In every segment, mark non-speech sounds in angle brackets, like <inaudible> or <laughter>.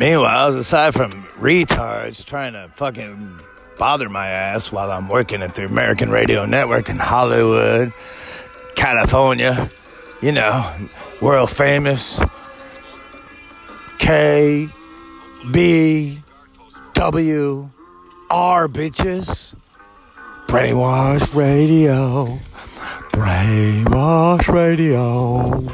Meanwhile, aside from retards trying to fucking bother my ass while I'm working at the American Radio Network in Hollywood, California, you know, world famous K B W R bitches. Brainwash Radio. Brainwash Radio.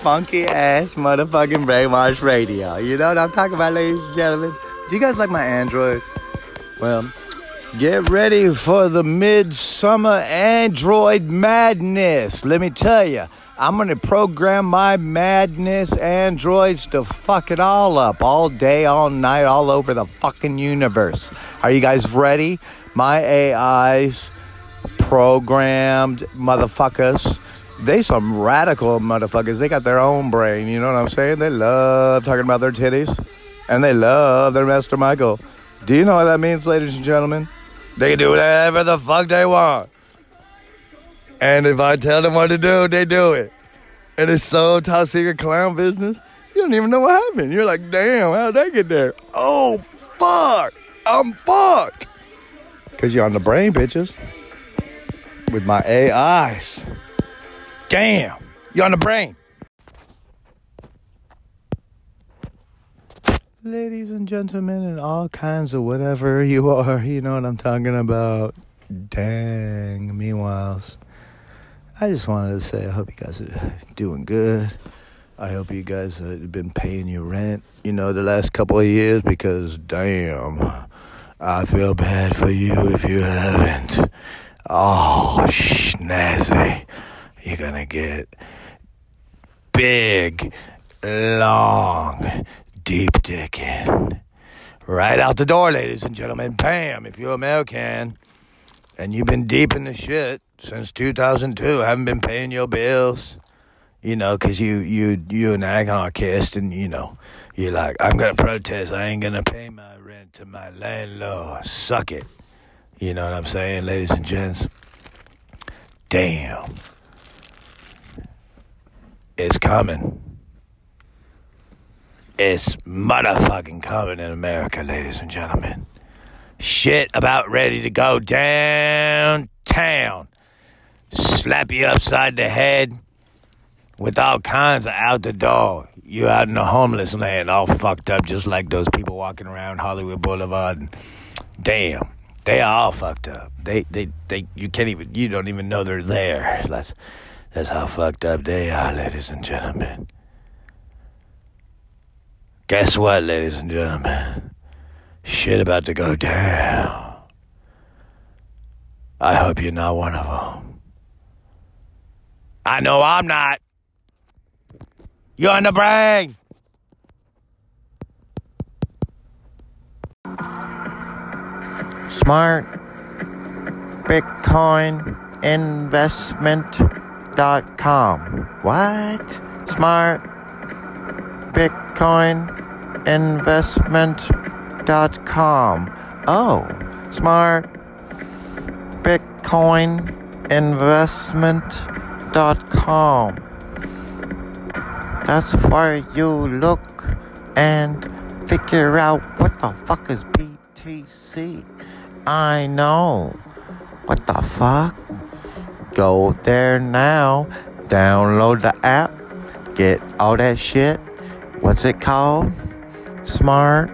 Funky ass motherfucking brainwash radio. You know what I'm talking about, ladies and gentlemen? Do you guys like my androids? Well, get ready for the midsummer android madness. Let me tell you, I'm gonna program my madness androids to fuck it all up all day, all night, all over the fucking universe. Are you guys ready? My AIs programmed motherfuckers. They some radical motherfuckers. They got their own brain. You know what I'm saying? They love talking about their titties, and they love their Master Michael. Do you know what that means, ladies and gentlemen? They can do whatever the fuck they want, and if I tell them what to do, they do it. And it's so top secret clown business. You don't even know what happened. You're like, damn, how'd they get there? Oh fuck, I'm fucked. Cause you're on the brain, bitches. With my AIs. Damn, you're on the brain. Ladies and gentlemen, and all kinds of whatever you are, you know what I'm talking about. Dang, meanwhile, I just wanted to say I hope you guys are doing good. I hope you guys have been paying your rent, you know, the last couple of years because damn, I feel bad for you if you haven't. Oh, snazzy. You're gonna get big, long, deep dicking. Right out the door, ladies and gentlemen. Bam! If you're American and you've been deep in the shit since 2002, haven't been paying your bills, you know, because you, you, you an anarchist and, you know, you're like, I'm going to protest. I ain't going to pay my rent to my landlord. Suck it. You know what I'm saying, ladies and gents? Damn. It's coming. It's motherfucking coming in America, ladies and gentlemen. Shit about ready to go downtown. Slap you upside the head with all kinds of out the door. You out in the homeless land, all fucked up, just like those people walking around Hollywood Boulevard. Damn, they are all fucked up. They, they, they. You can't even. You don't even know they're there. That's, that's how fucked up they are, ladies and gentlemen. Guess what, ladies and gentlemen? Shit about to go down. I hope you're not one of them. I know I'm not. You're in the brain. Smart Bitcoin investment Investment.com. What? Smart Bitcoin Investment.com. Oh, smart Bitcoin Investment.com. That's where you look and figure out what the fuck is BTC. I know. What the fuck? Go there now. Download the app. Get all that shit. What's it called? Smart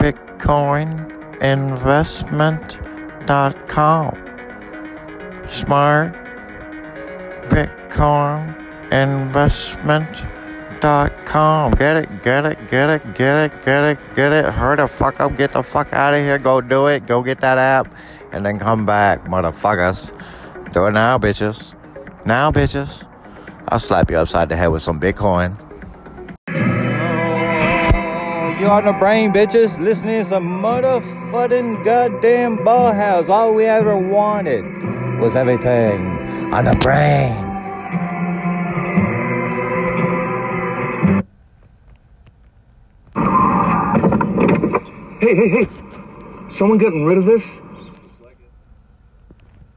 Bitcoin Investment.com. Smart Bitcoin Investment.com. Get it, get it, get it, get it, get it, get it. Hurry the fuck up, get the fuck out of here. Go do it. Go get that app and then come back, motherfuckers. Do it now, bitches. Now, bitches. I'll slap you upside the head with some Bitcoin. You on the brain, bitches. Listening to some motherfucking goddamn Bauhaus. All we ever wanted was everything on the brain. Hey, hey, hey! Someone getting rid of this? like it.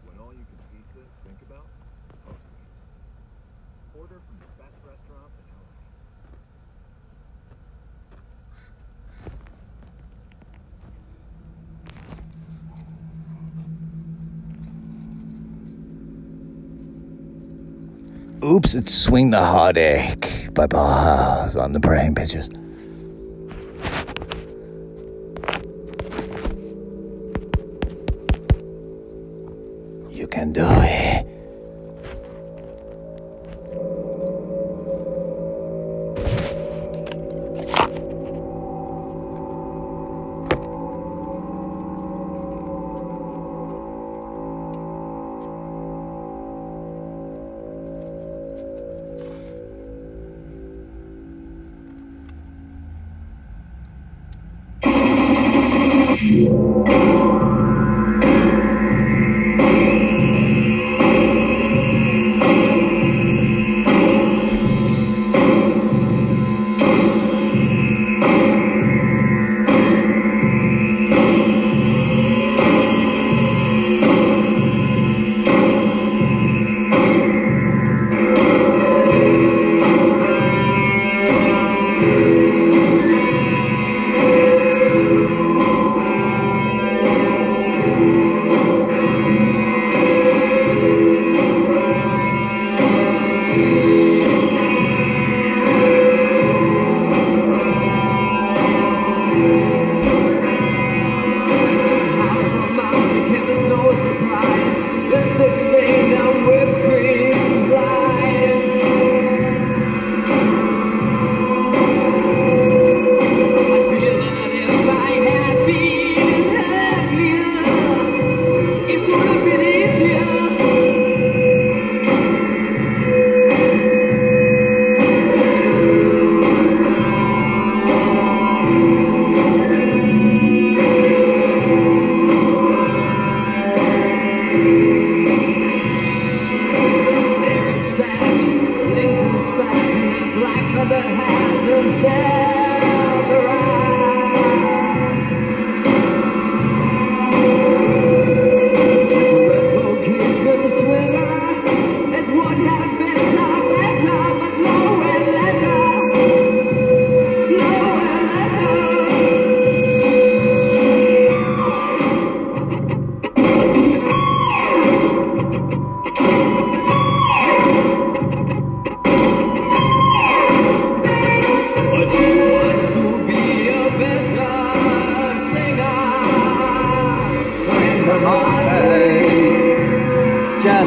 When all you can pizzas think about Postmates. Order from the best restaurants in LA. Oops, it's Swing the Heartache by Bauhaus on the brain, bitches. You can do it.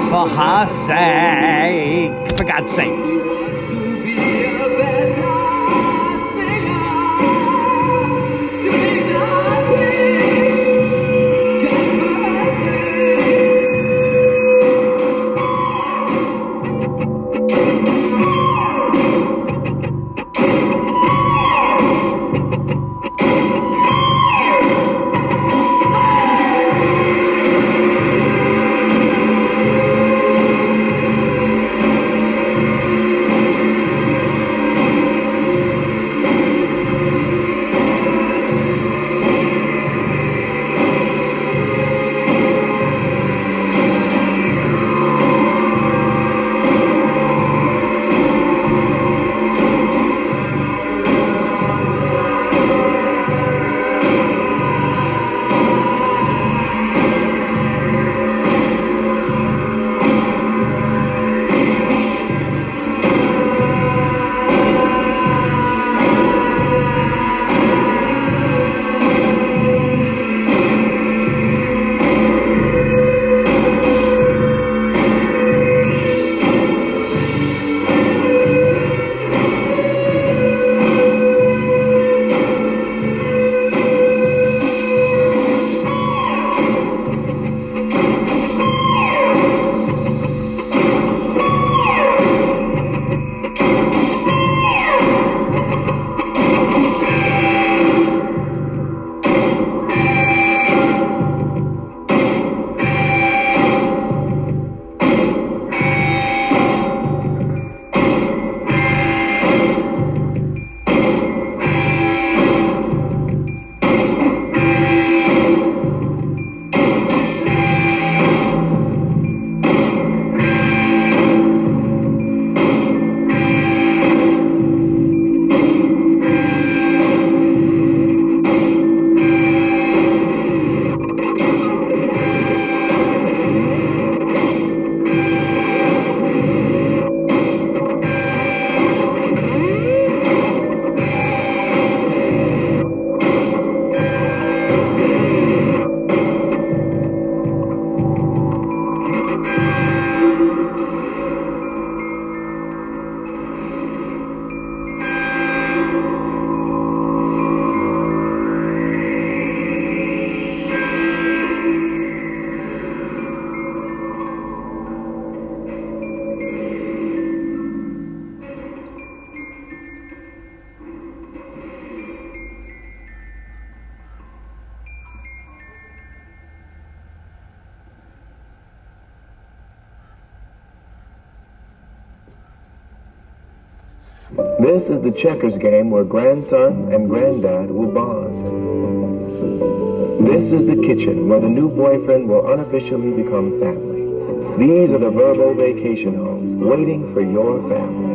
For her sake. For God's sake. the checkers game where grandson and granddad will bond. This is the kitchen where the new boyfriend will unofficially become family. These are the Vrbo vacation homes waiting for your family.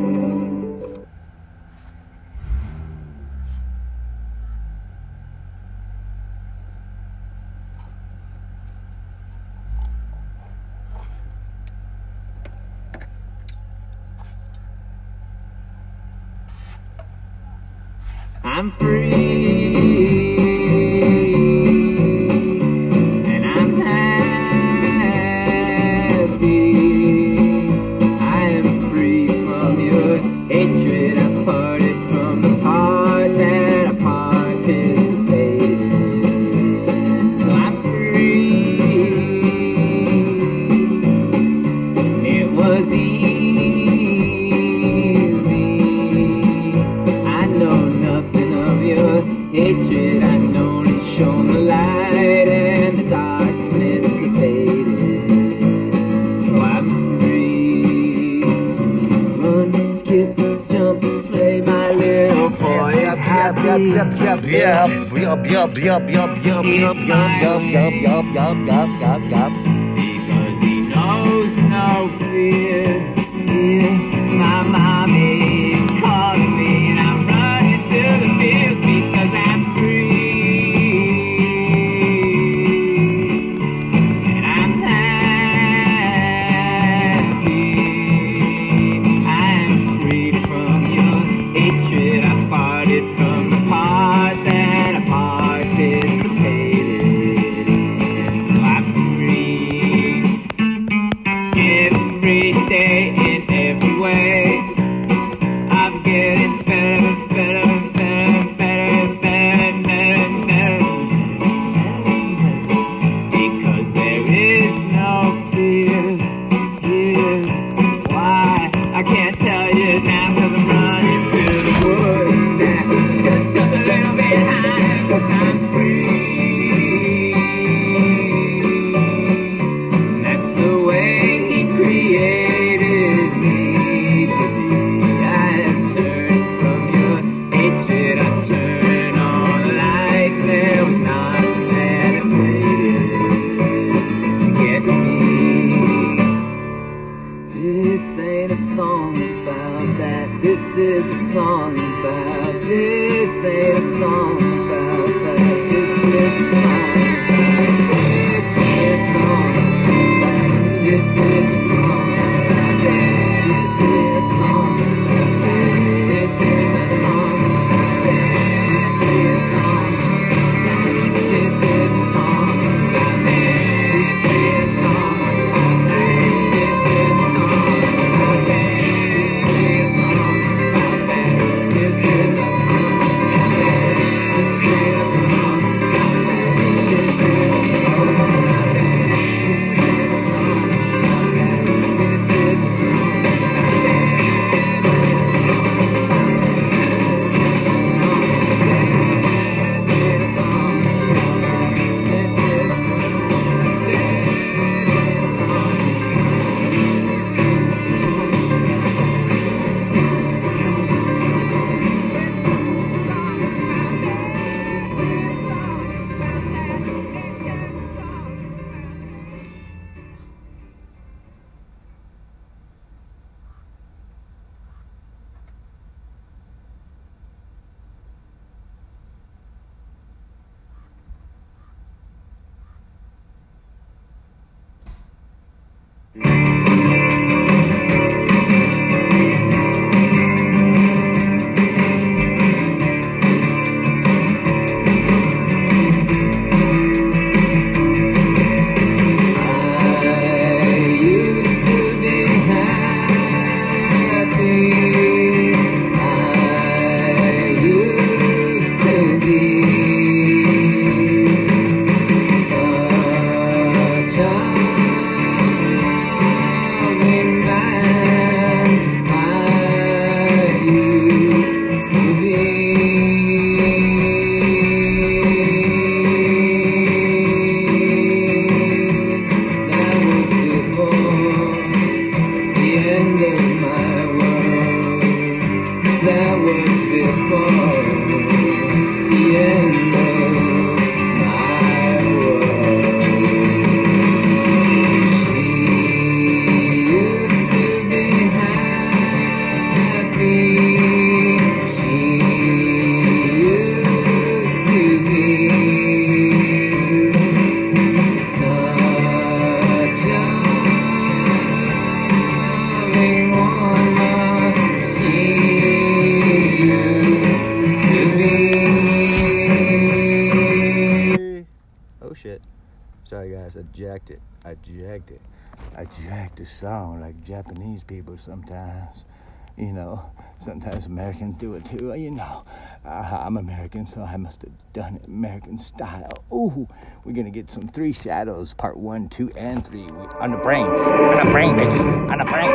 Americans do it too. You know, uh, I'm American, so I must have done it American style. Ooh, we're gonna get some Three Shadows, part one, two, and three we- on the brain. On the brain, bitches. On the brain.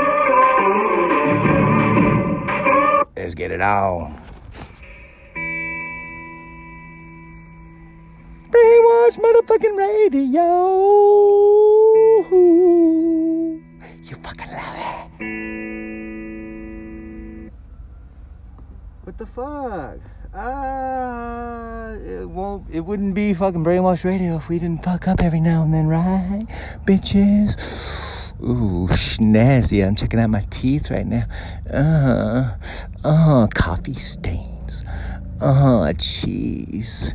Let's get it on. Brainwash motherfucking radio. It wouldn't be fucking brainwash radio if we didn't fuck up every now and then, right, bitches? Ooh, snazzy. I'm checking out my teeth right now. Uh, uh, coffee stains. Uh, cheese.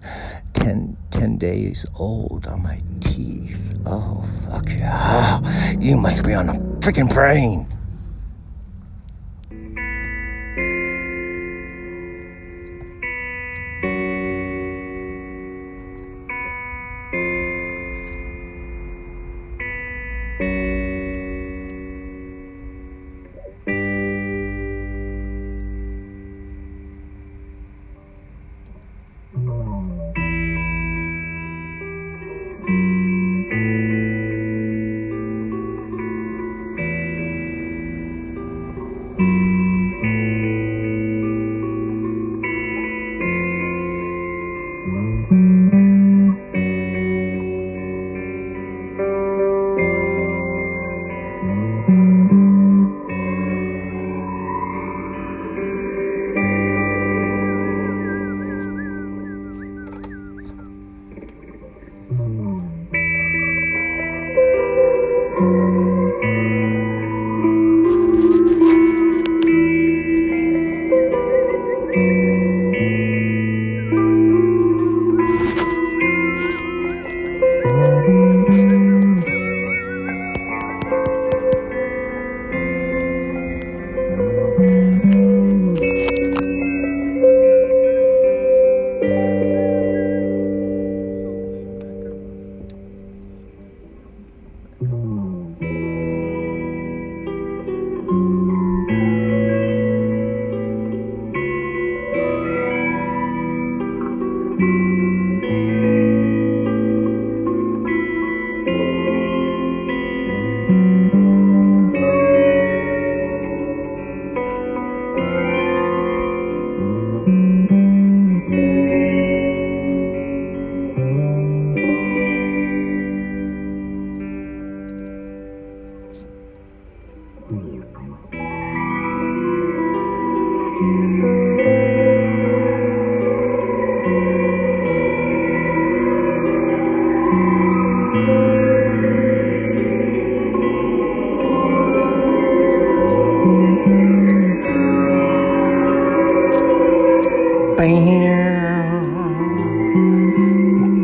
Ten, ten days old on my teeth. Oh, fuck yeah. You must be on a freaking brain.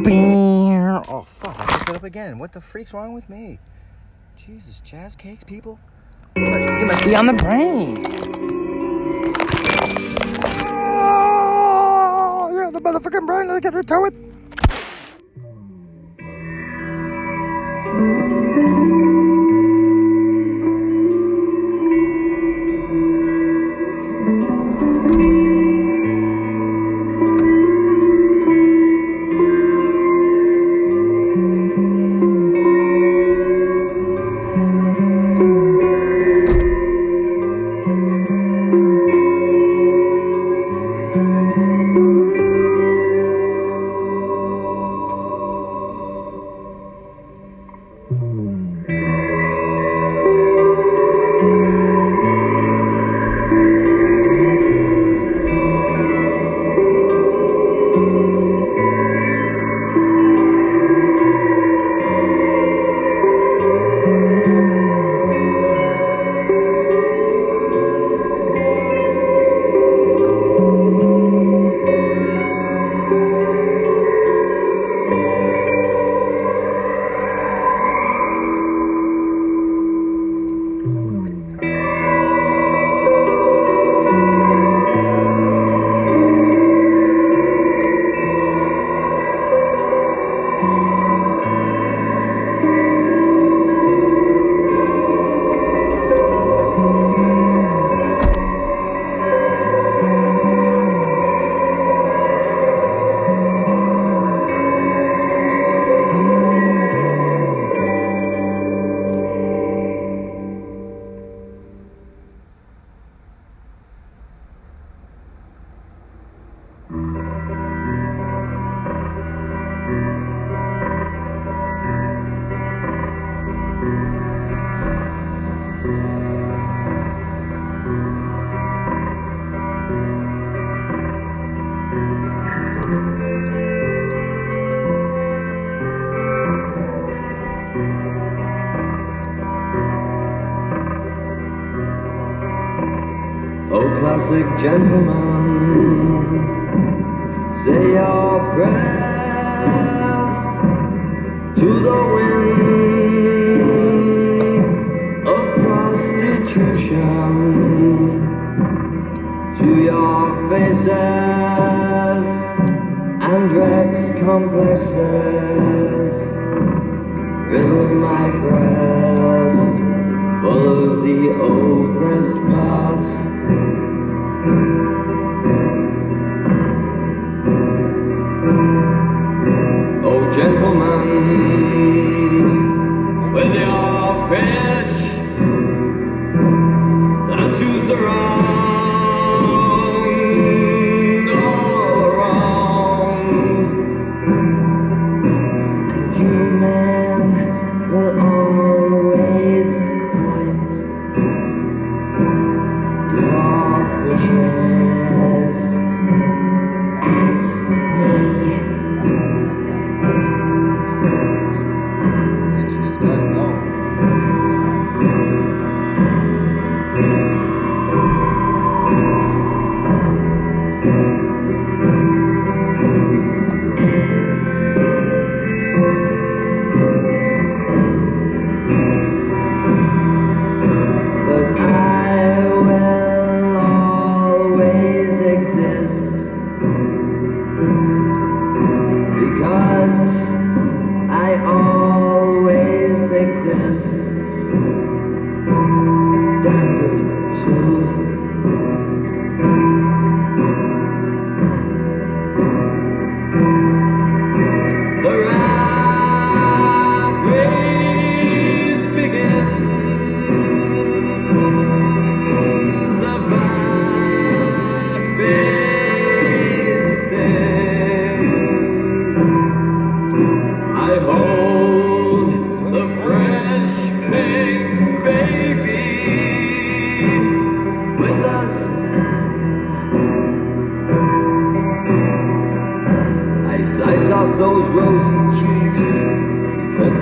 Bam. Oh fuck! I fucked it up again. What the freak's wrong with me? Jesus, jazz cakes, people. You must, you must be on the brain. Oh, you're on the motherfucking brain. Look at the toe it. Classic gentleman. Say your prayers to the wind of prostitution, to your faces and Rex complexes.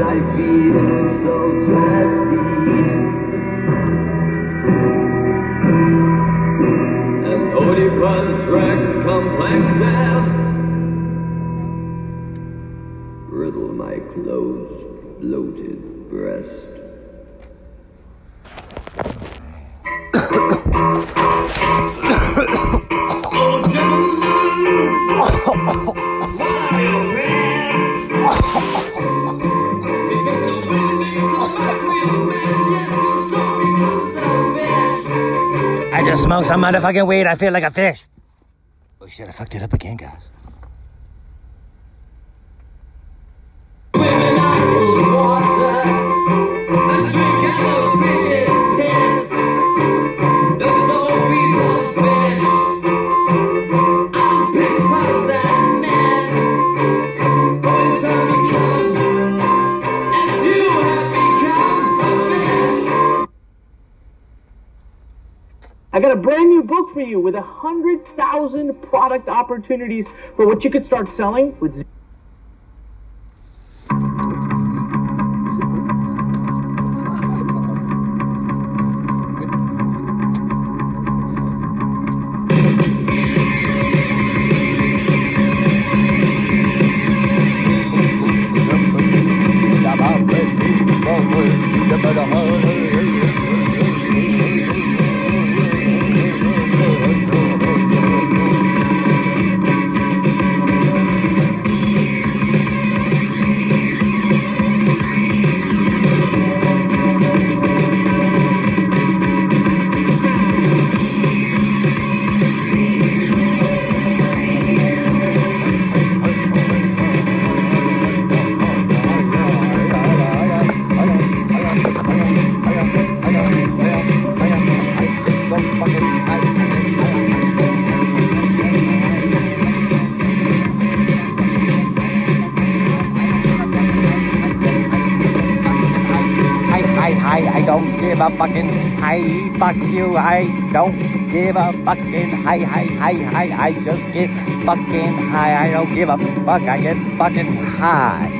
I feel so thirsty. And Oedipus Rex complexes riddle my clothes bloated motherfucking weed. I feel like a fish. Oh shit, I fucked it up again, guys. Opportunities for what you could start selling with. Don't give a fucking hi, fuck you, I don't give a fucking hi, hi, hi, hi, I just get fucking high, I don't give a fuck, I get fucking high.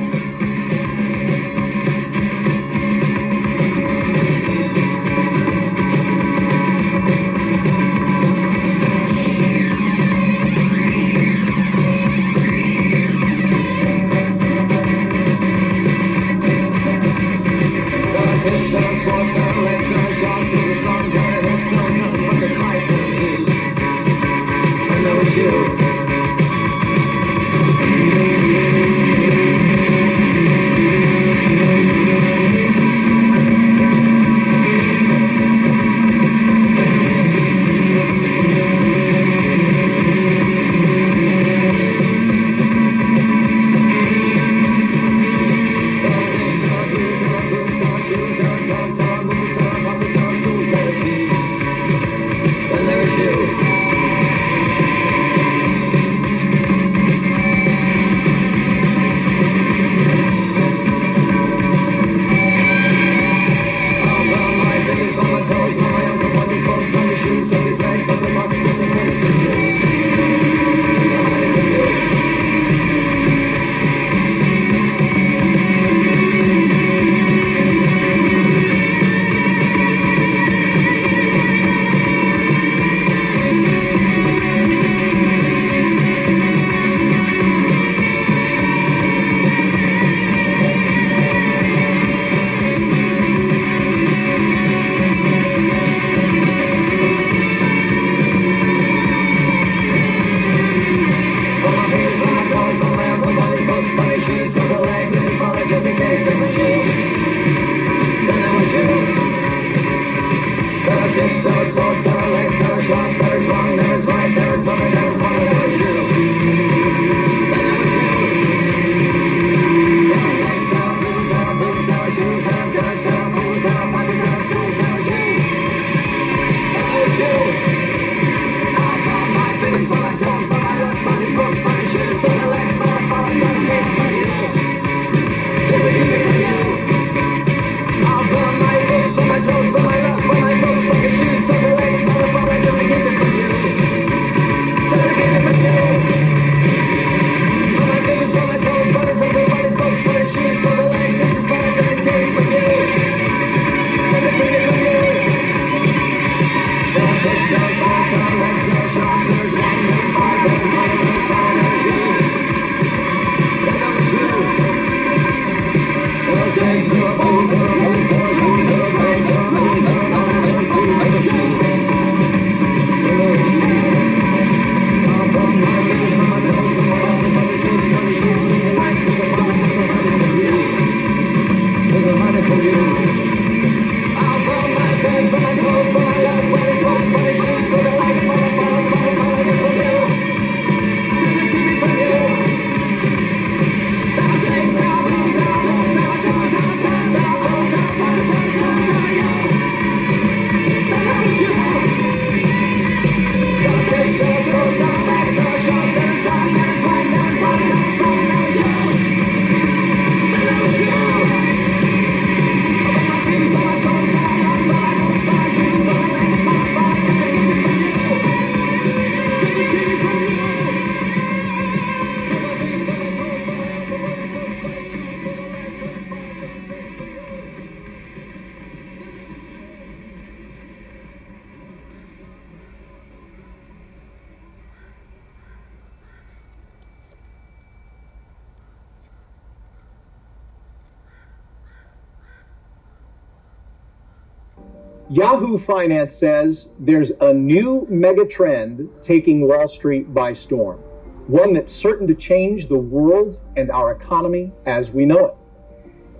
Finance says there's a new mega trend taking Wall Street by storm, one that's certain to change the world and our economy as we know it.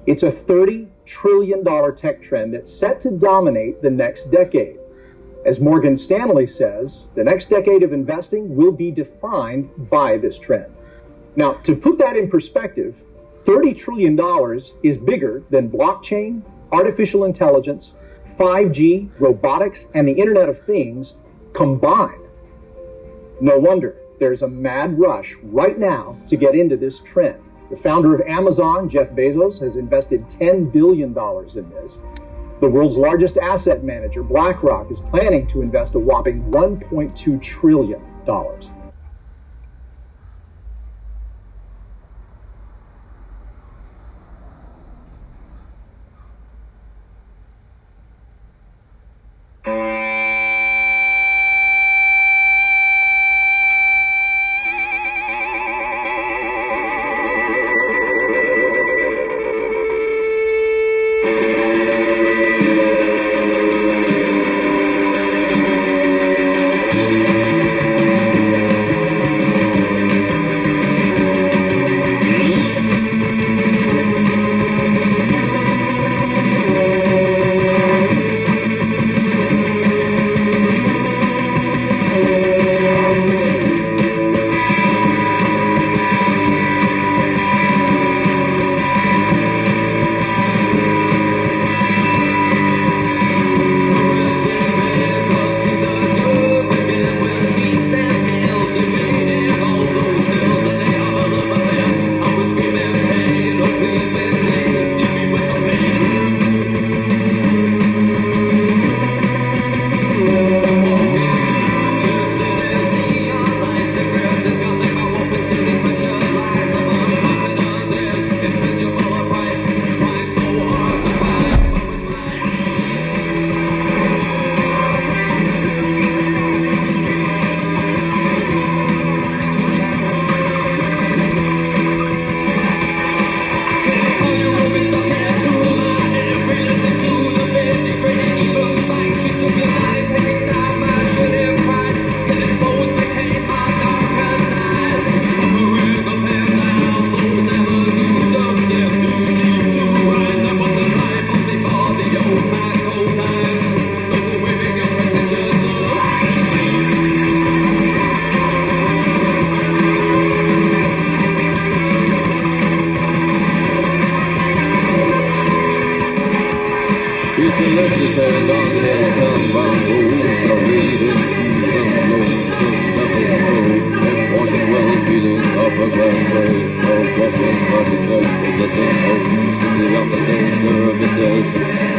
It's a $30 trillion tech trend that's set to dominate the next decade. As Morgan Stanley says, the next decade of investing will be defined by this trend. Now, to put that in perspective, $30 trillion is bigger than blockchain, artificial intelligence, 5G, robotics, and the Internet of Things combined. No wonder there's a mad rush right now to get into this trend. The founder of Amazon, Jeff Bezos, has invested $10 billion in this. The world's largest asset manager, BlackRock, is planning to invest a whopping $1.2 trillion.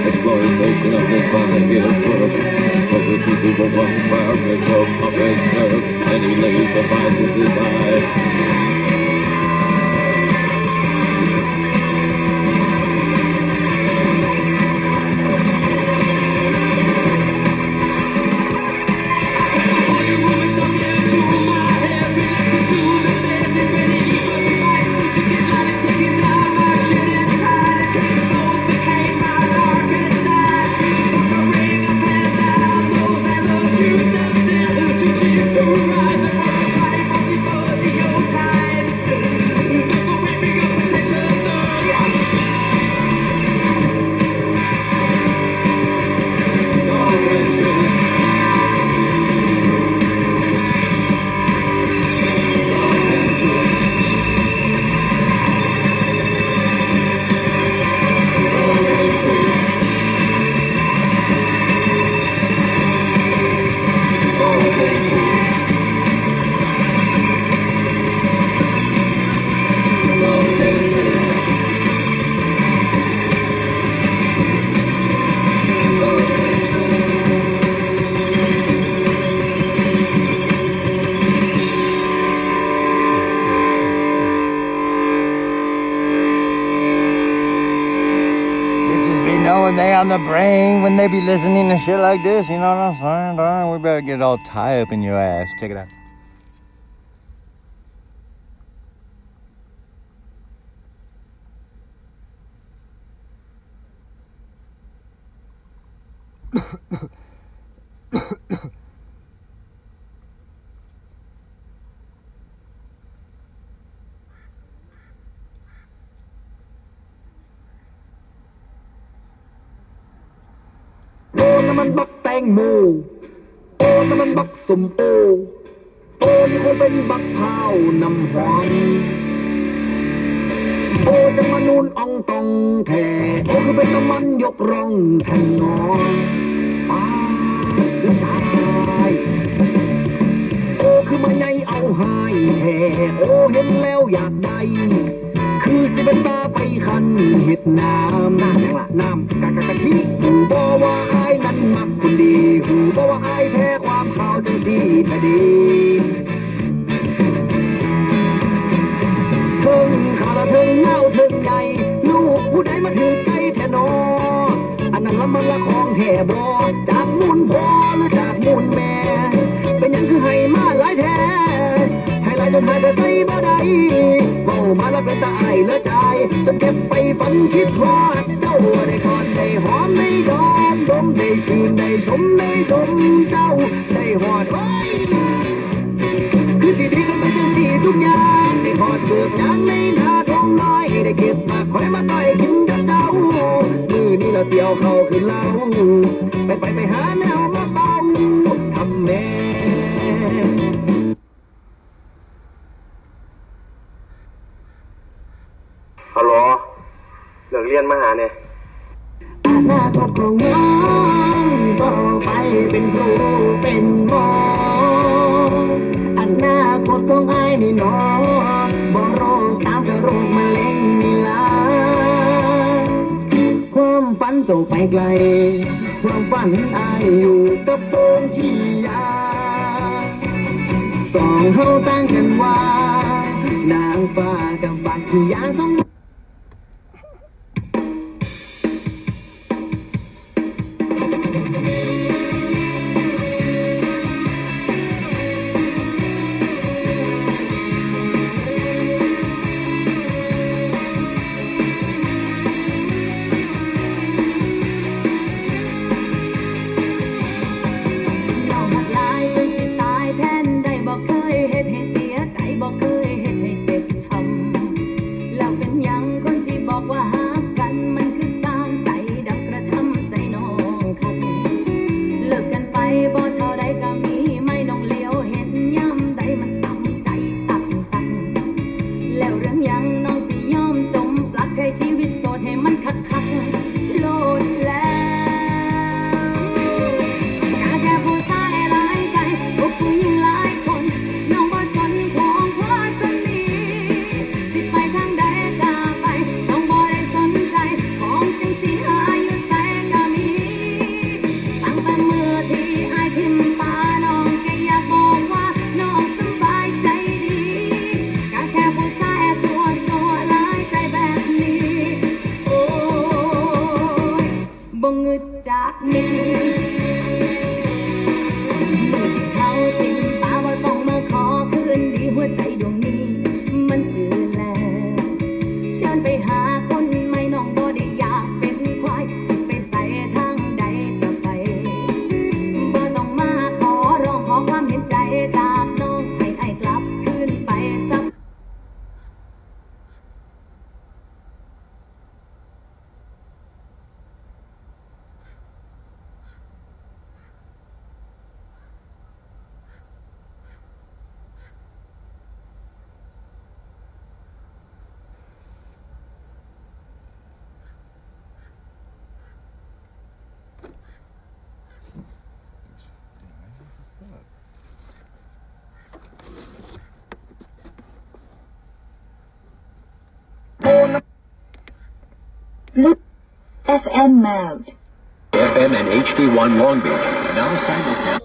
Exploitation of this body is work. Struggle to super one fire, be listening to shit like this. You know what I'm saying? Darn, we better get all tied up in your ass. Check it out. มันบักแตงโมโอ้นมันบักสมโอโอ้นี่คงเป็นบักพร้าน้ำหอมโอ้จังมานูนอ่องตองแท่โอ้คือเป็นน้ำมันยกร่องแท่นอนป้าดตายโอ้คือมันใหญ่เอาหายแท่โอ้เห็นแล้วอยากได้ คือสิเป็นตาไปคันเห็ดน้ำน้ำยังละน้ำกะกะกะทิหูบ่ว่าอายนั้นมักคนดี หูบ่ว่าอายแพ้ความข่าวจังสีแผ่ดีเทิงขาละเทิงเน่าเทิงใหญ่ลูกผู้ใดมาถือใจแทนออันนั้นละมันละของแท่บอจากมูลพ่อหรือจากมูลแม่ เป็นยังคือให้มาหลายแท้ ให้หายจนหาจะใส่บ่ได้เมามาแล้วเป็นตาไอเลือใจจนเก็บไปฝันคิดว่าเจ้าได้กอดได้หอมได้ดอมดมได้ชื่นได้ชมได้ดมเจ้าได้หอดไว้คือสิดีก็เป็นจังสีทุกอย่างได้กอดเบิกยางในนาทองน้อยได้เก็บมาคอยมาต่อยกินกับเจ้ามือนี่เราเสียวเข้าขึ้นเล่าไปไปไปหาแนวมาเป่าทำแม่ ฮัลโหล เรียนมาหาเนี่ยอนาคตของน้องต่อไปเป็นครูเป็นหมออนาคตของไอ้นี่น้องบ่โรคตามกับโรคมะเร็งนี่ล่ะความฝันส่งไปไกล ความฝันไอ้อยู่กับโป่งขี้ยาสองเฮาตั้งกันว่า นางฟ้ากับบักขี้ยาสอง why. FM and HD1 Long Beach. Now simulcast.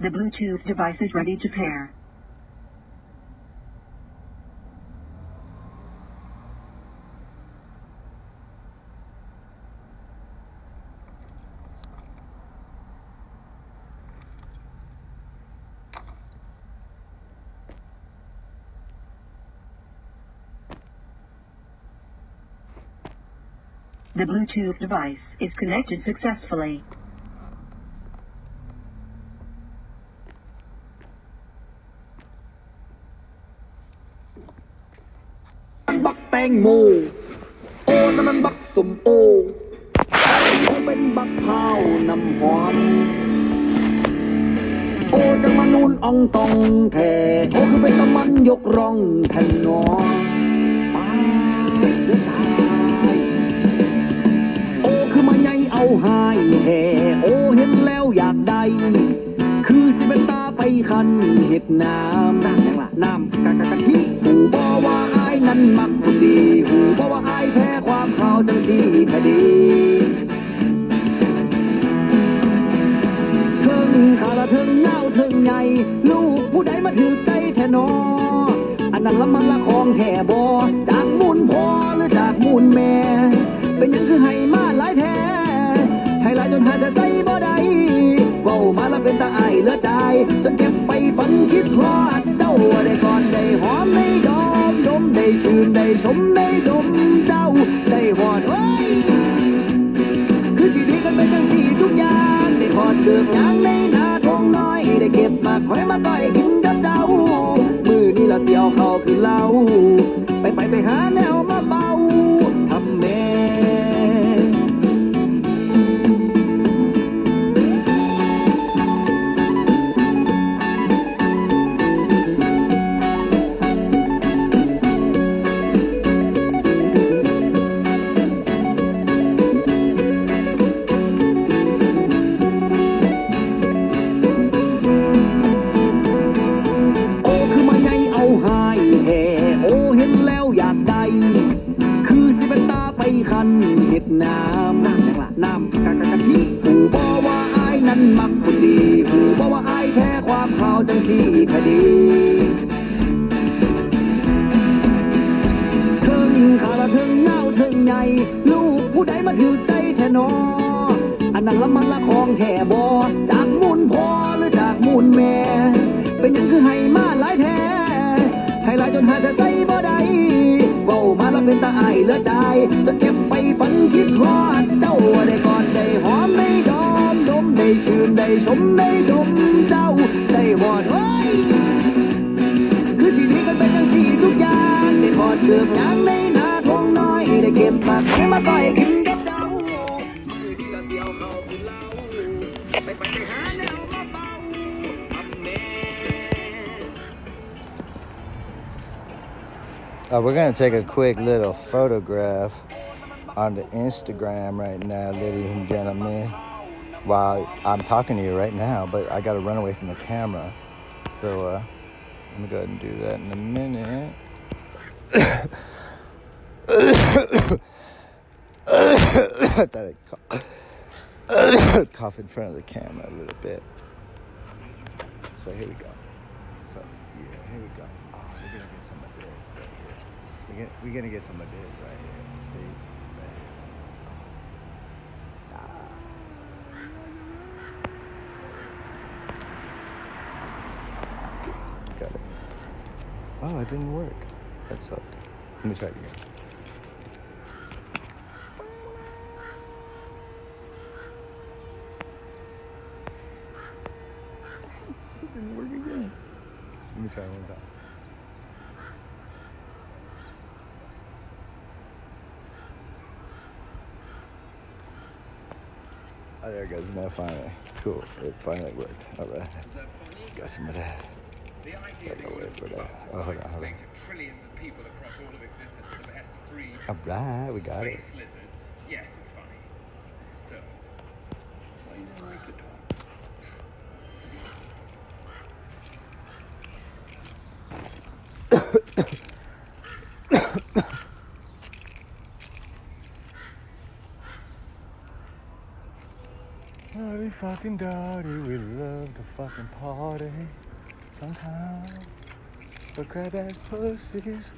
The Bluetooth device is ready to pair. The Bluetooth device is connected successfully. งโม โอ้นั่นมันบักสมโอโอ้เป็นบักพร้าน้ำหอม โอ้จังมานูนอองตองแท้โอ้คือเป็นตะมันยกร่องแผ่นนอป้าเดือดตายโอ้คือมาใหญ่เอาหายแห่โอ้เห็นแล้วอยากได้ คือสิเป็นตาไปคันเห็ดน้ำ น้ำกะกะกะทิหูบ่ว่าอายนั้นมักคนดีหูบ่ว่าอายแพ้ความข่าวจังสีคดีเทิงขาละเทิงเงาเทิงใหญ่ลูกผู้ใดมาถือใจแทนออันนั้นละมันละของแท่บอจากมูลพ่อหรือจากมูลแม่ เป็นยังคือให้มาหลายแท้ให้หลายจนหาจะใส่บ่ได้เว้ามาแล้วเป็นตาไอายเหลือใจ จนเก็บไปฝันคิดพลาด จ้าได้ก่อนได้หอมได้ดอมดมได้ชื่นได้สมได้ดมเจ้าได้หอนโอ้ยคือสิดีกันเป็นจังสีทุกอย่างได้พอดเกือกยางในนาทงน้อยได้เก็บมาคอยมาต่อยกินกับเจ้ามือนี่ละเสียวเขาคือเหล้าไปไปไปหาแนวมา take a quick little photograph on the Instagram right now, ladies and gentlemen, while I'm talking to you right now, but I got to run away from the camera. So uh, let me go ahead and do that in a minute. <coughs> I thought I'd cough, <coughs> cough in front of the camera a little bit. So here we go. So yeah, here we go. Oh, we're gonna get some of this right here. We get, we're gonna get some of this right here. See? Got it. Oh, it didn't work. That sucked. Let me try it again. it didn't work again. Let me try one time. Oh, there it goes. Now finally. Cool. It finally worked. All right. Got some of that. Gotta go for that. Oh, hold on, hold on. Trillions of people across all of existence have had to breed All right, we got it. Yes, it's funny. So, why you didn't like the talk? Dirty fucking dirty, we love to fucking party sometimes. But crab ass pussies,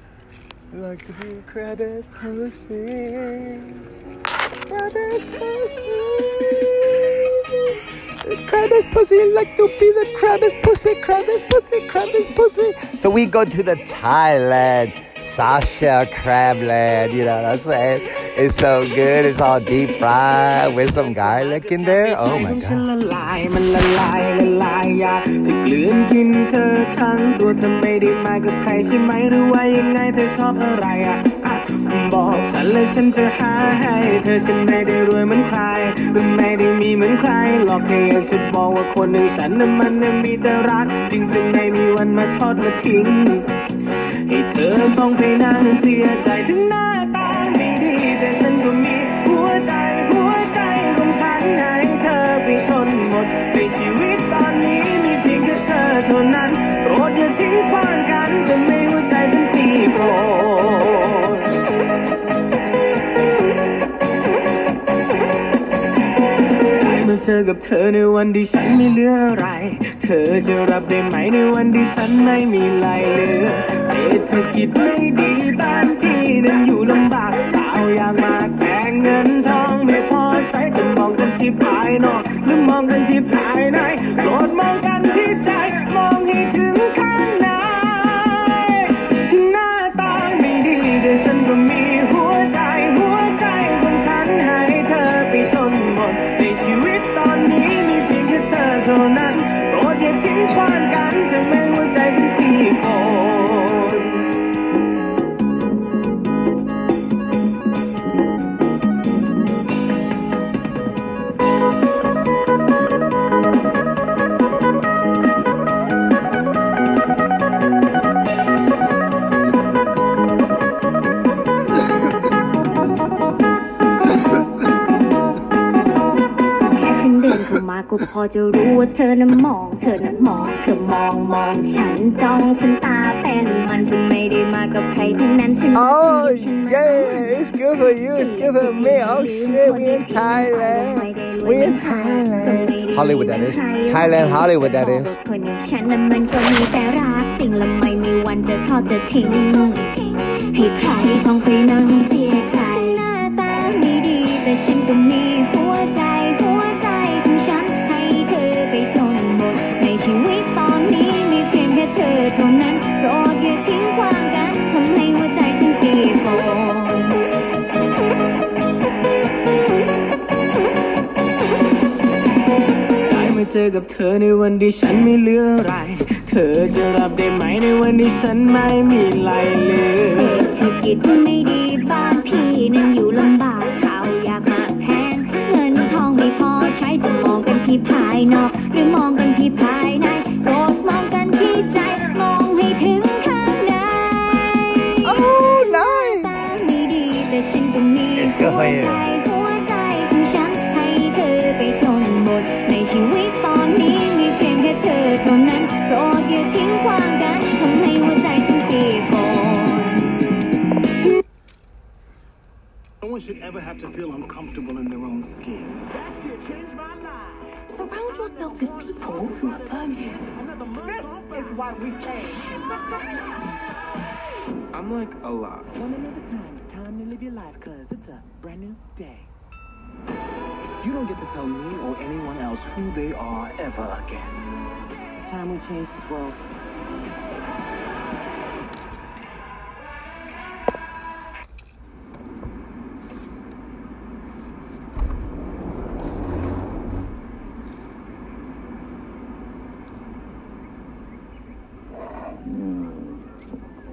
like to be crab ass pussy. Crab ass pussy. Crab ass pussy, like to be the crab ass pussy, crab ass pussy, crab ass pussy. So we go to the Thailand, Sasha Crabland, you know what I'm saying? It's so good, it's all deep fried with some garlic in there. Oh my ฉัน god. ละลายมันละลายละลายอยากจะกลืนกินเธอทั้งตัวเธอไม่ได้มากับใครใช่ไหมหรือว่ายังไงเธอชอบอะไรอะอะบอกฉันเลยฉันจะหาให้เธอฉันไม่ได้รวยเหมือนใครหรือไม่ได้มีเหมือนใครหรอกแค่อยากจะบอกว่าคนหนึ่งฉันนั้นมันนั้นมีแต่รัก จึงจะไม่มีวันมาทอดมาทิ้งให้เธอต้องไปนั่งเสียใจถึงหน้า งขว้างกันจะไม่หัวใจฉันตีโปรดได้มาเจอกับเธอในวันที่ฉันไม่เหลืออะไร เธอจะรับได้ไหมในวันที่ฉันไม่มีอะไรเหลือเศรษฐกิจไม่ดีบ้านพี่นั้นอยู่ลำบากเปล่าอยากมาแต่เงินทองไม่พอใช้จะมองกันที่ภายนอกหรือมองกันที่ภายในโปรดมองกันที่ใจมองให้ถึงข้าง listen to me. อจะรู้ว่าเธอนั้นมอง เธอนั้นมอง เธอมองมองฉันจ้องฉันตาเป็นมันฉันไม่ได้มากับใครทั้งนั้นฉัน Oh yeah, it's good for you, it's good for me. Oh shit, we in Thailand. We in Thailand. Hollywood that is. Thailand, Hollywood that is. คนอย่างฉันนั้นมันก็มีแต่รักสิ่งและไม่มีวันจะทอดจะทิ้งให้ใครต้องไปนั่งเสียใจหน้าตาไม่ดีแต่ฉันก็ เจอกับเธอในวันที่ฉันไม่เหลืออะไร เธอจะรับได้ไหมในวันที่ฉันไม่มีอะไรเหลือเศรษฐกิจไม่ดีบ้านพี่นั้นอยู่ลำบากข้าวยากมากแพงเงินทองไม่พอใช้จะมองกันที่ภายนอก หรือมองกันที่ภายในโปรดมองกันที่ใจ มองให้ถึงข้างใน Oh nice ตาไม่ดีแต่ฉันก็มี It's หั good ว for ใจ you. หัวใจ โปรดอย่าทิ้งขว้างกันทำให้หัวใจฉันปีโปน No one should ever have to feel uncomfortable in their own skin. Surround yourself with people who affirm you. This is why we came. I'm like a lot. One another time, it's time to live your life, cause it's a brand new day. You don't get to tell me or anyone else who they are ever again. time we change this world.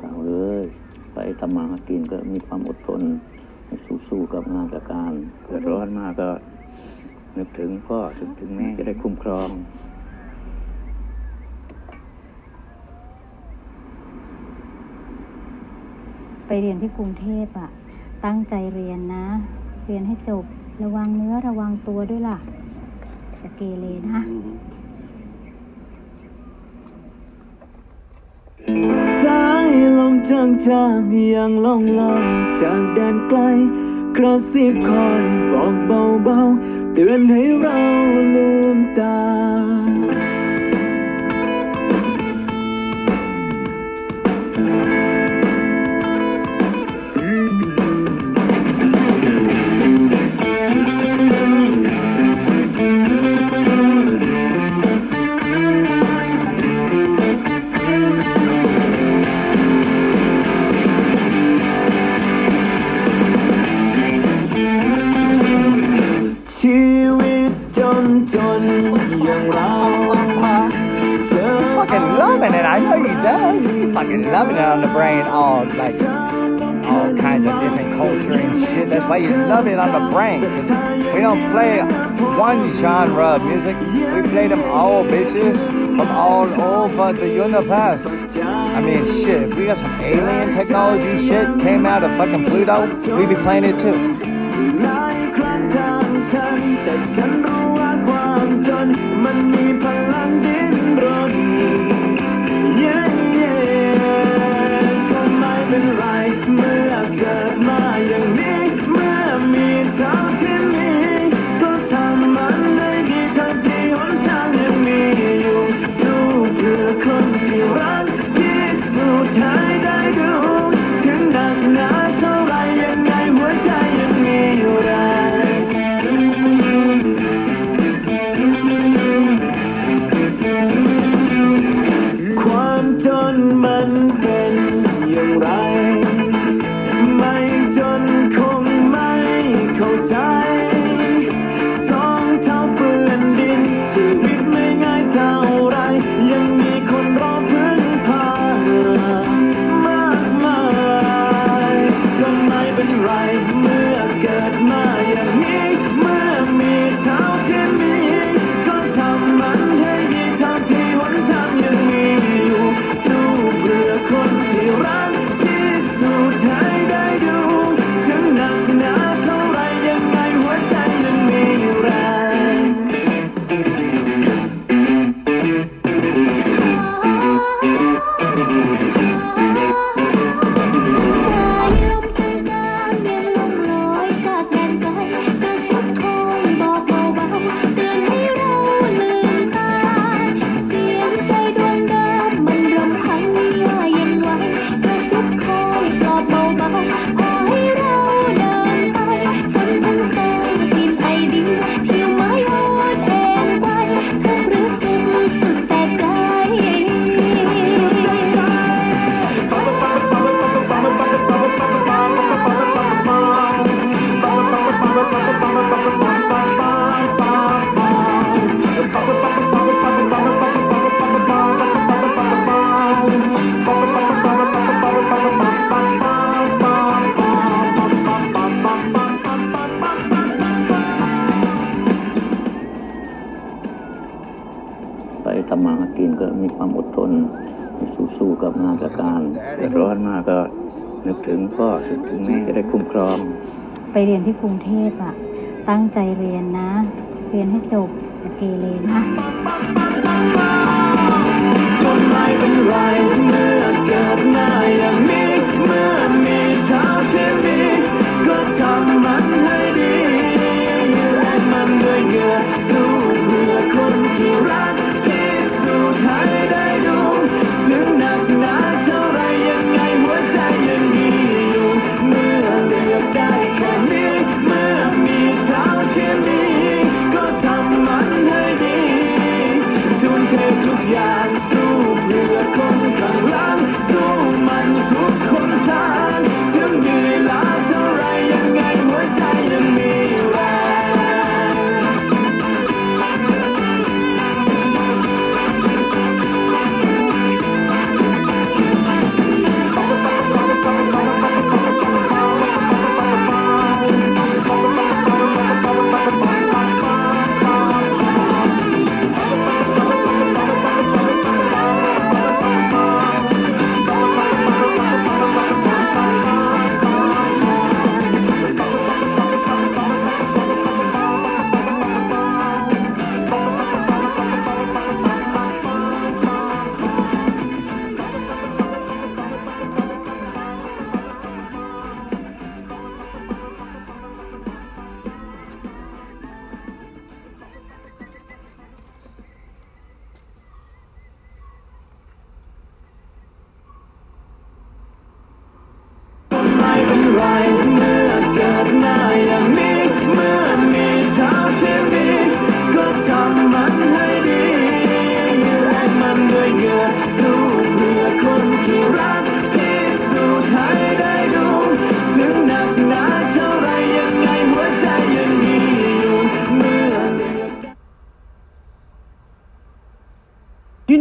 ต่างเลยไปทำมาหากินก็มีความอดทนสู้ๆกับงานกับการเดืดร้อนมากก็นึกถึงพ่อถึงถึงแม่จะได้คุ้มครอง ไปเรียนที่กรุงเทพอะตั้งใจเรียนนะ เรียนให้จบระวังเนื้อระวังตัวด้วยล่ะจะเกเรนะสายลมจางๆยังล่องลอยจากแดนไกลกระซิบคอยบอกเบาๆ เตือนให้เราลืมตา fucking loving it on the brain, all like all kinds of different culture and shit. That's why you love it on the brain. Cause we don't play one genre of music. We play them all, bitches, from all over the universe. I mean, shit. If we got some alien technology shit came out of fucking Pluto, we'd be playing it too.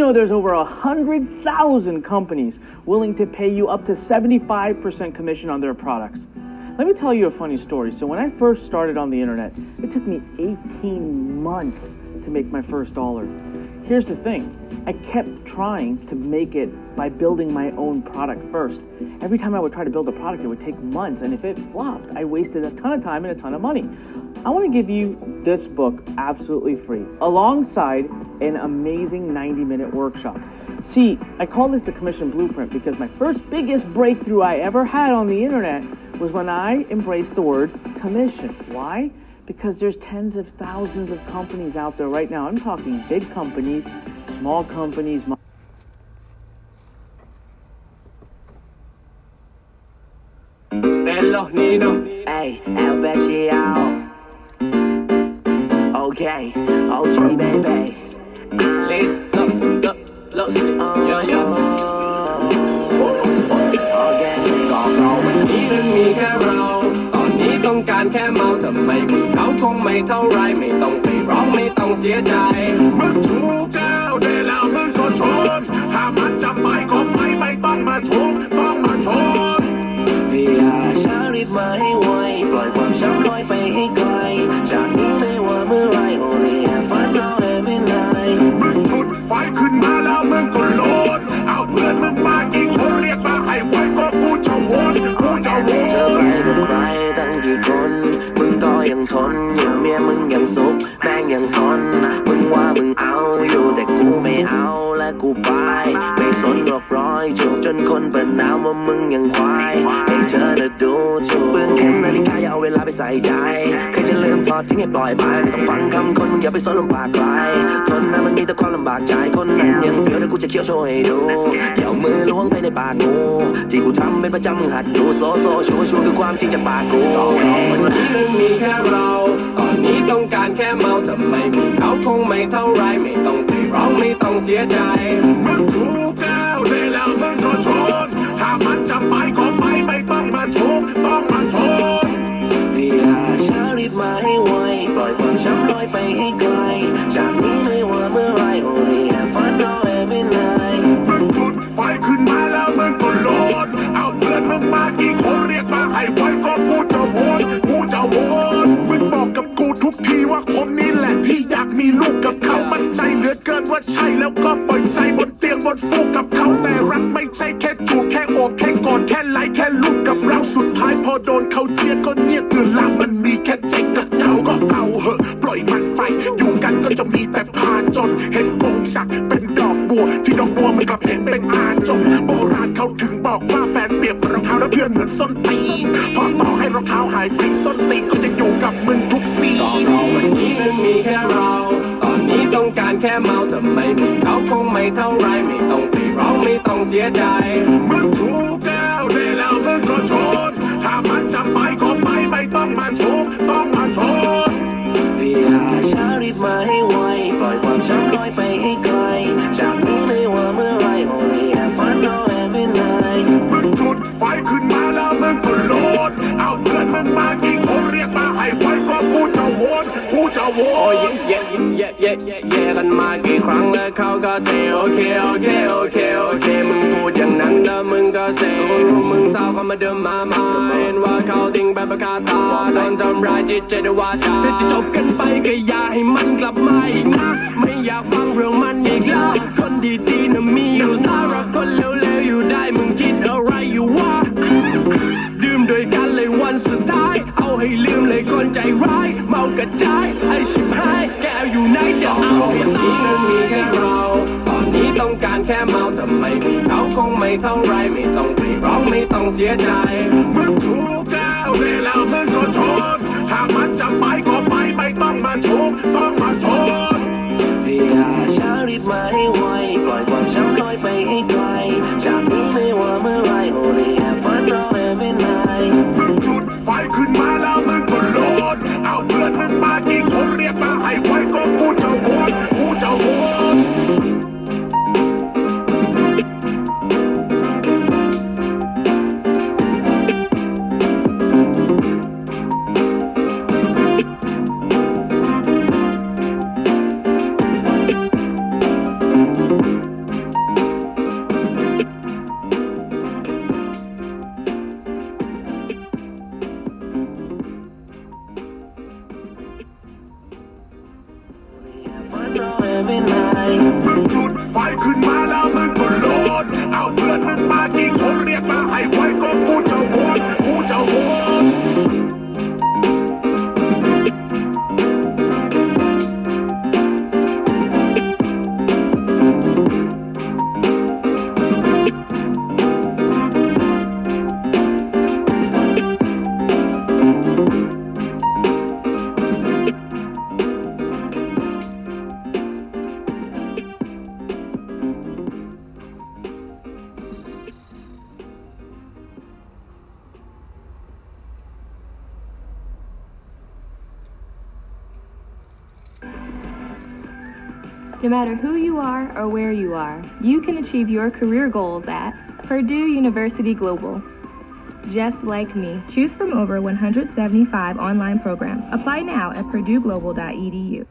Know there's over a hundred thousand companies willing to pay you up to 75% commission on their products? Let me tell you a funny story. So when I first started on the internet, it took me 18 months to make my first dollar. Here's the thing. I kept trying to make it by building my own product first. Every time I would try to build a product, it would take months, and if it flopped, I wasted a ton of time and a ton of money. I want to give you this book absolutely free, alongside an amazing 90 minute workshop. See, I call this the commission blueprint because my first biggest breakthrough I ever had on the internet was when I embraced the word commission. Why? Because there's tens of thousands of companies out there right now. I'm talking big companies, small companies. Okay, OG baby. แค่เราตอนนี้ต้องการแค่เมาทำไมมีเขาคงไม่เท่าไรไม่ต้องไปร้องไม่ต้องเสียใจมึงถูกแก้วได้แล้วมึงก็ชนถ้ามันจะไปก็ไปไม่ต้องมาทุกต้องมาทนอย่าช้ารีบมาให้ไวปล่อยความช้ำลอยไปให้ไกล ยังทนอยู่เมียมึงยังสุขแม่งยังสนมึงว่ามึงเอาอยู่แต่กูไม่เอาและกูไป ไม่สนหรอกร้อยจูบจนคนเปิดน้ำว่ามึงยังควายให้เธอน่ะดูถูกเปลืองเข็มนาฬิกาอย่าเอาเวลาไปใส่ใจใครจะลืมถอดทิ้งให้ปล่อยไปไม่ต้องฟังคำคนมึงอย่าไปสนลำบากใครทนนะมันมีแต่ความลำบากใจคนนั้นยังเฟี้ยวแต่กูจะเคี้ยวโชว์ให้ดูอย่าเอามือล้วงไปในปากกูที่กูทำเป็นประจำมึงหัดดูโซโซชัวชัวคือความจริงจากปากกูวันนี้มันมีแค่เรา ตอนนี้ต้องการแค่เมาทำไมมีเขาคงไม่เท่าไรไม่ต้องไปร้องไม่ต้องเสียใจมึงถูกแก้วได้แล้วมึงก็ชน ถ้ามันจะไปก็ไปไม่ต้องมาทุกข์ต้องมาทนอย่าช้ารีบมาให้ไวปล่อยความช้ำลอยไปให้ไกลจากนี้ไม่ว่าเมื่อไร only have fun now every night มึงจุดไฟขึ้นมาแล้วมึงก็โหลดเอาเพื่อนมึงมากี่คนเรียกมาให้ไวก็กูจะวนกูจะวนมึงบอกกับกู ทุกทีว่าคนนี้แหละที่อยากมีลูกกับเขามั่นใจเหลือเกินว่าใช่แล้วก็ปล่อยใจบนเตียงบนฟูกกับเขาแต่รักไม่ใช่แค่จูบแค่โอบแค่กอดแค่ไล่แค่ลูกกับเราสุดท้ายพอโดนเขาเชียก็เงียบคือลามันมีแค่เจ๊งกับเจ้าก็เอาเหอะปล่อยมันไปอยู่กันก็จะมีแต่พาจนเห็นกงจักเป็นดอกบัว ที่ดอกบัวมันกลับเห็นเป็นอาจงโบราณเขาถึงบอกว่าแฟนเปรียบรองเท้าและเพื่อนเหมือนส้นตีนพอต่อให้รองเท้าหายไปส้นตีนก็จะอยู่ แค่เมาทำไมมีเขาคงไม่เท่าไรไม่ต้องไปร้องไม่ต้องเสียใจมึงถูกแก้วได้แล้วมึงก็ชนถ้ามันจะไปก็ไปไม่ต้องมาทุกข์ต้องมาทนอย่าช้ารีบมาให้ไวปล่อยความช้ำลอยไปให้ไกลจากนี้ไม่ว่าเมื่อไร only have fun now every night มึงจุดไฟขึ้นมาแล้วมึงก็โหลดเอาเพื่อนมึงมากี่คนเรียกมาให้ไวก็กูจะวนกูจะวโอ้นยเย่เย่เย่เย่กันมากี่ครั้งแล้วเขาก็เทโอเคโอเคโอเคโอเคมึงพูดอย่างนั้นแล้วมึงก็เซรู้มึงเศร้าก็มาเดิมมามาเห็นว่าเขาทิ้งแบบประกาตาโดนทำร้ายจิตใจด้วยวาจาถ้าจะจบกันไปก็อย่าให้มันกลับมาอีกนะ ไม่อยากฟังเรื่องมันอีกแล้วคนดีๆน่ะมีอยู่สาระคนเลวๆ ร้ายเมากระจายไอชิบหายแกอยู่ไหนจะเอาให้ตายมันมีแค่เราตอนนี้ต้องการแค่เมาทำไมมีเขาคงไม่เท่าไรไม่ต้องไปร้องไม่ต้องเสียใจมึงถูกแก้วได้แล้วมึงก็ชนถ้ามันจะไปก็ไปไม่ต้องมาทุกต้องมาทนอย่าช้ารีบมาให้ไว No matter who you are or where you are, you can achieve your career goals at Purdue University Global. Just like me, choose from over 175 online programs. Apply now at purdueglobal.edu.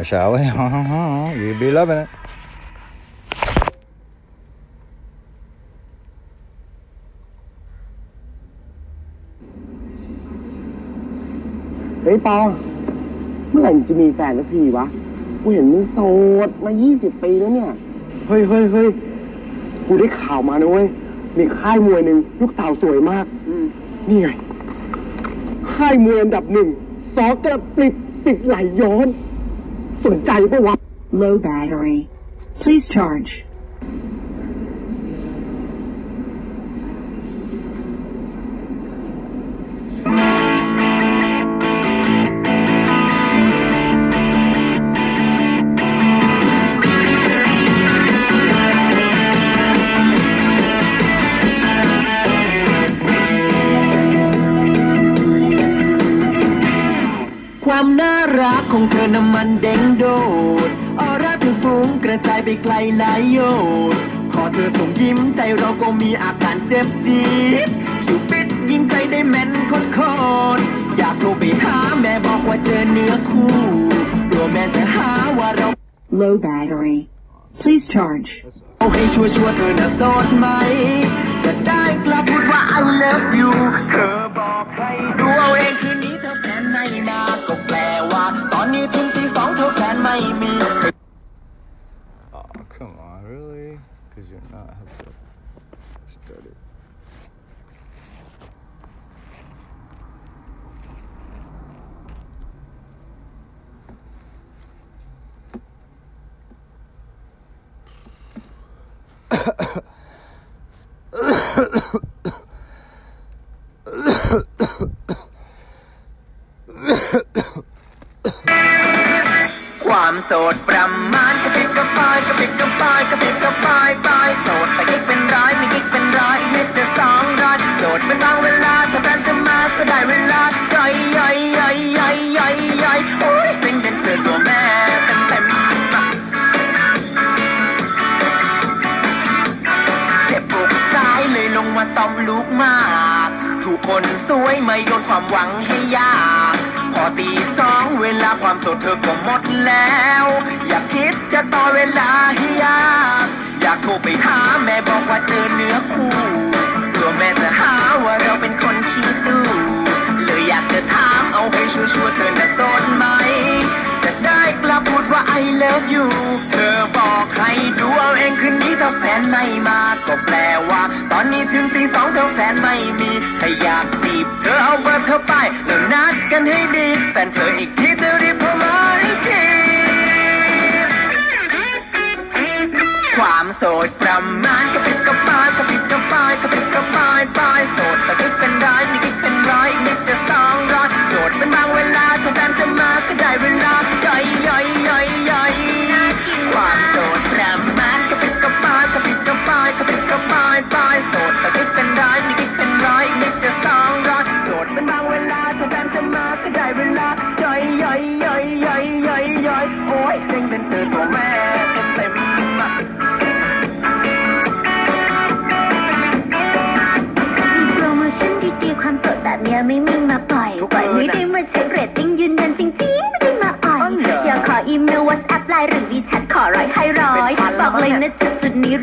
continue, shall we? you be loving it. เฮ้ยปอเมื่อไหร่มึงจะมีแฟนสักทีวะ กูเห็นมึงโสดมา 20 ปีแล้วเนี่ย เฮ้ยเฮ้ยเฮ้ยกูได้ข่าวมานะเว้ย มีค่ายมวยหนึ่งลูกสาวสวยมาก นี่ไง ค่ายมวยอันดับหนึ่งสอกระปริบสิบไหลย้อนสน ใจปะวะ Low battery. Please charge. ความน่า รักของเธอน้ำมันเด้งโดดออร่าเธอฟุ้งกระจายไปไกลหลายโยชน์พอเธอส่งยิ้มใจเราก็มีอาการเจ็บจี๊ดคิวปิดยิงไกลได้แม่นโคตรโคตรอยากโทรไปหาแม่บอกว่าเจอเนื้อคู่กลัวแม่จะหาว่าเรา Low battery. Please charge. เอาให้ชัวร์ชัวร์ๆเธอน่ะโสดไหม จะได้กลับพูดว่า I love you เธอบอกให้ดูเอาเองคืนนี้เธอแฟนไม่มาก็แปลว่าตอ นนี้ถึงตีสองเธอแฟนไม่มี Oh, come on, really? Because you're not have to start it. Wow. ความโสดประมาณกระปิบกระปายกระปิบกระปายกระปิบกระปายปลายโสดแต่กิ๊กเป็นร้อยมีกิ๊กเป็นร้อยอีกนิดจะสองร้อยโสดเป็นบางเวลาถ้าแฟนจะมาก็ได้เวลาย่อยย่อยย่อยย่อยย่อยย่อยโอ้ยสิ่งเด่นเกินตัวแม่เต็มเต็มเจ็บอกซ้ายเลยลงมาตอมลูกมาก ถูกคนสวยไมาโยนความหวังให้ยาก ตีสองเวลาความสดเธอก็หมดแล้ว อยากคิดจะต่อเวลาให้ยากอยากโทรไปหาแม่บอกว่าเจอเนื้อคู่กลัวแม่จะหาว่าเราเป็นคนขี้ตู้เลยอยากจะถามเอาให้ชัวร์ๆเธอจะโสดไหม กลับพูดว่า I love you เธอบอกให้ดูเอาเองคืนนี้ถ้าแฟนไม่มา ก็แปลว่า ตอนนี้ถึงตีสองเธอแฟนไม่มี ถ้าอยากจีบ เธอเอาเบอร์เธอไปแล้วนัดกันให้ดี แฟนเธออีกทีเธอรีบเข้ามาให้ทีความโสดประมาณกระปิดกระปายกระปิดกระปายกระปิดกระปาย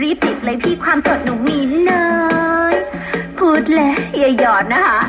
รีบจิบเลยพี่ความสดหนูมีน้อยพูดแล้วอย่าหยอดนะคะ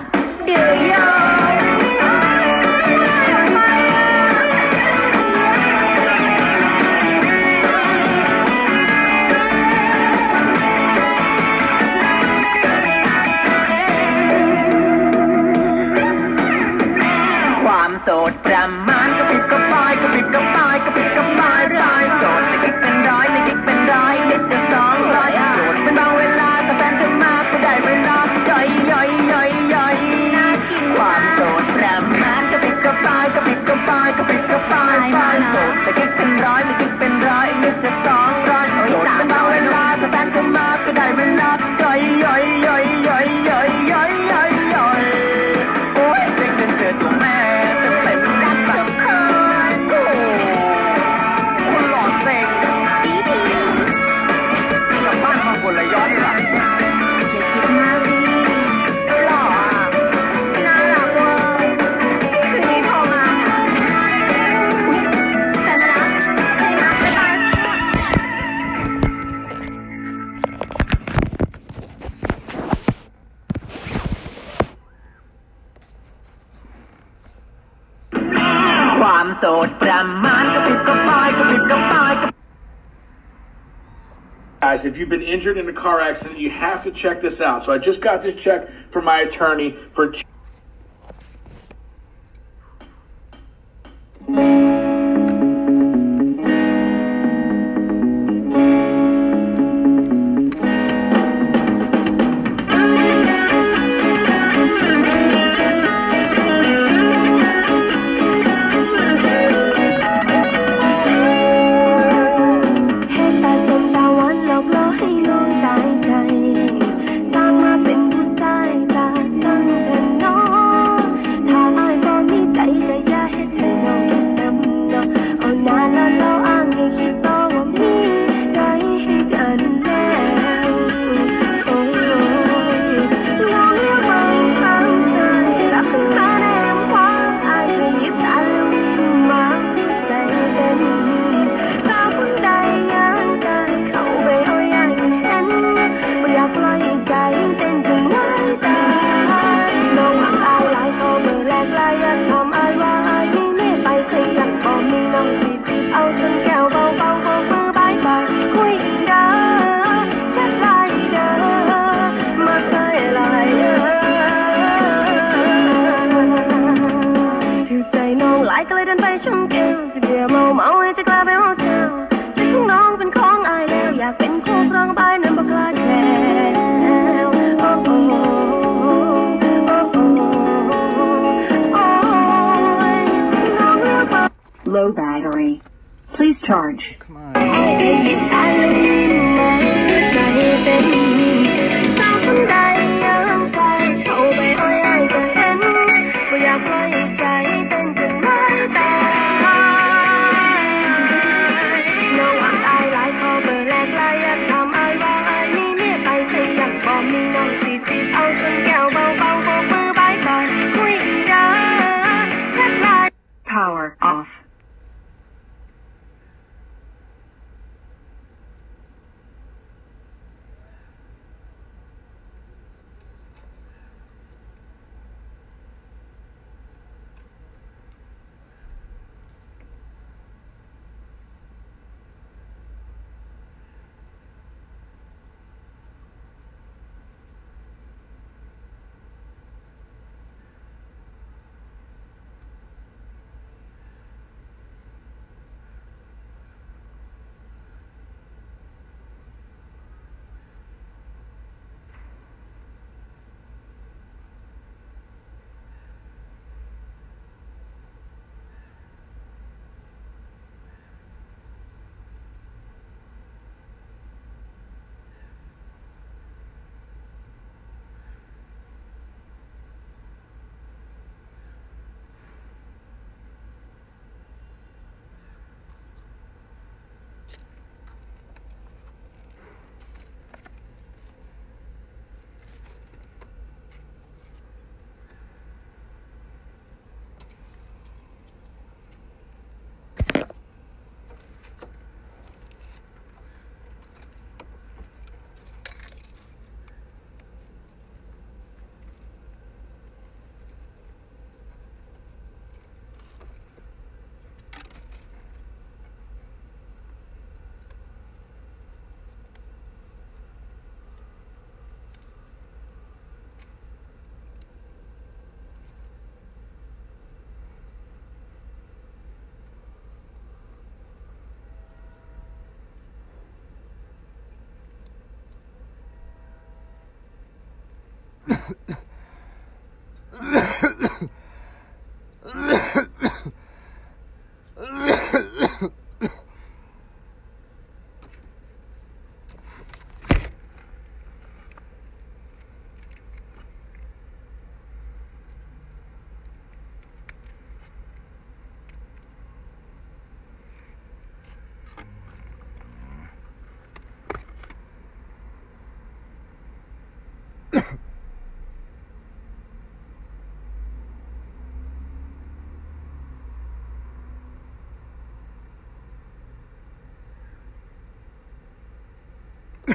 injured in a car accident, you have to check this out. So I just got this check from my attorney for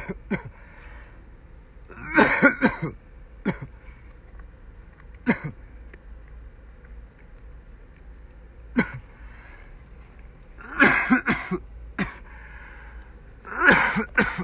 Yep, I'm recording still. That sucks. <laughs> All right, goodbye.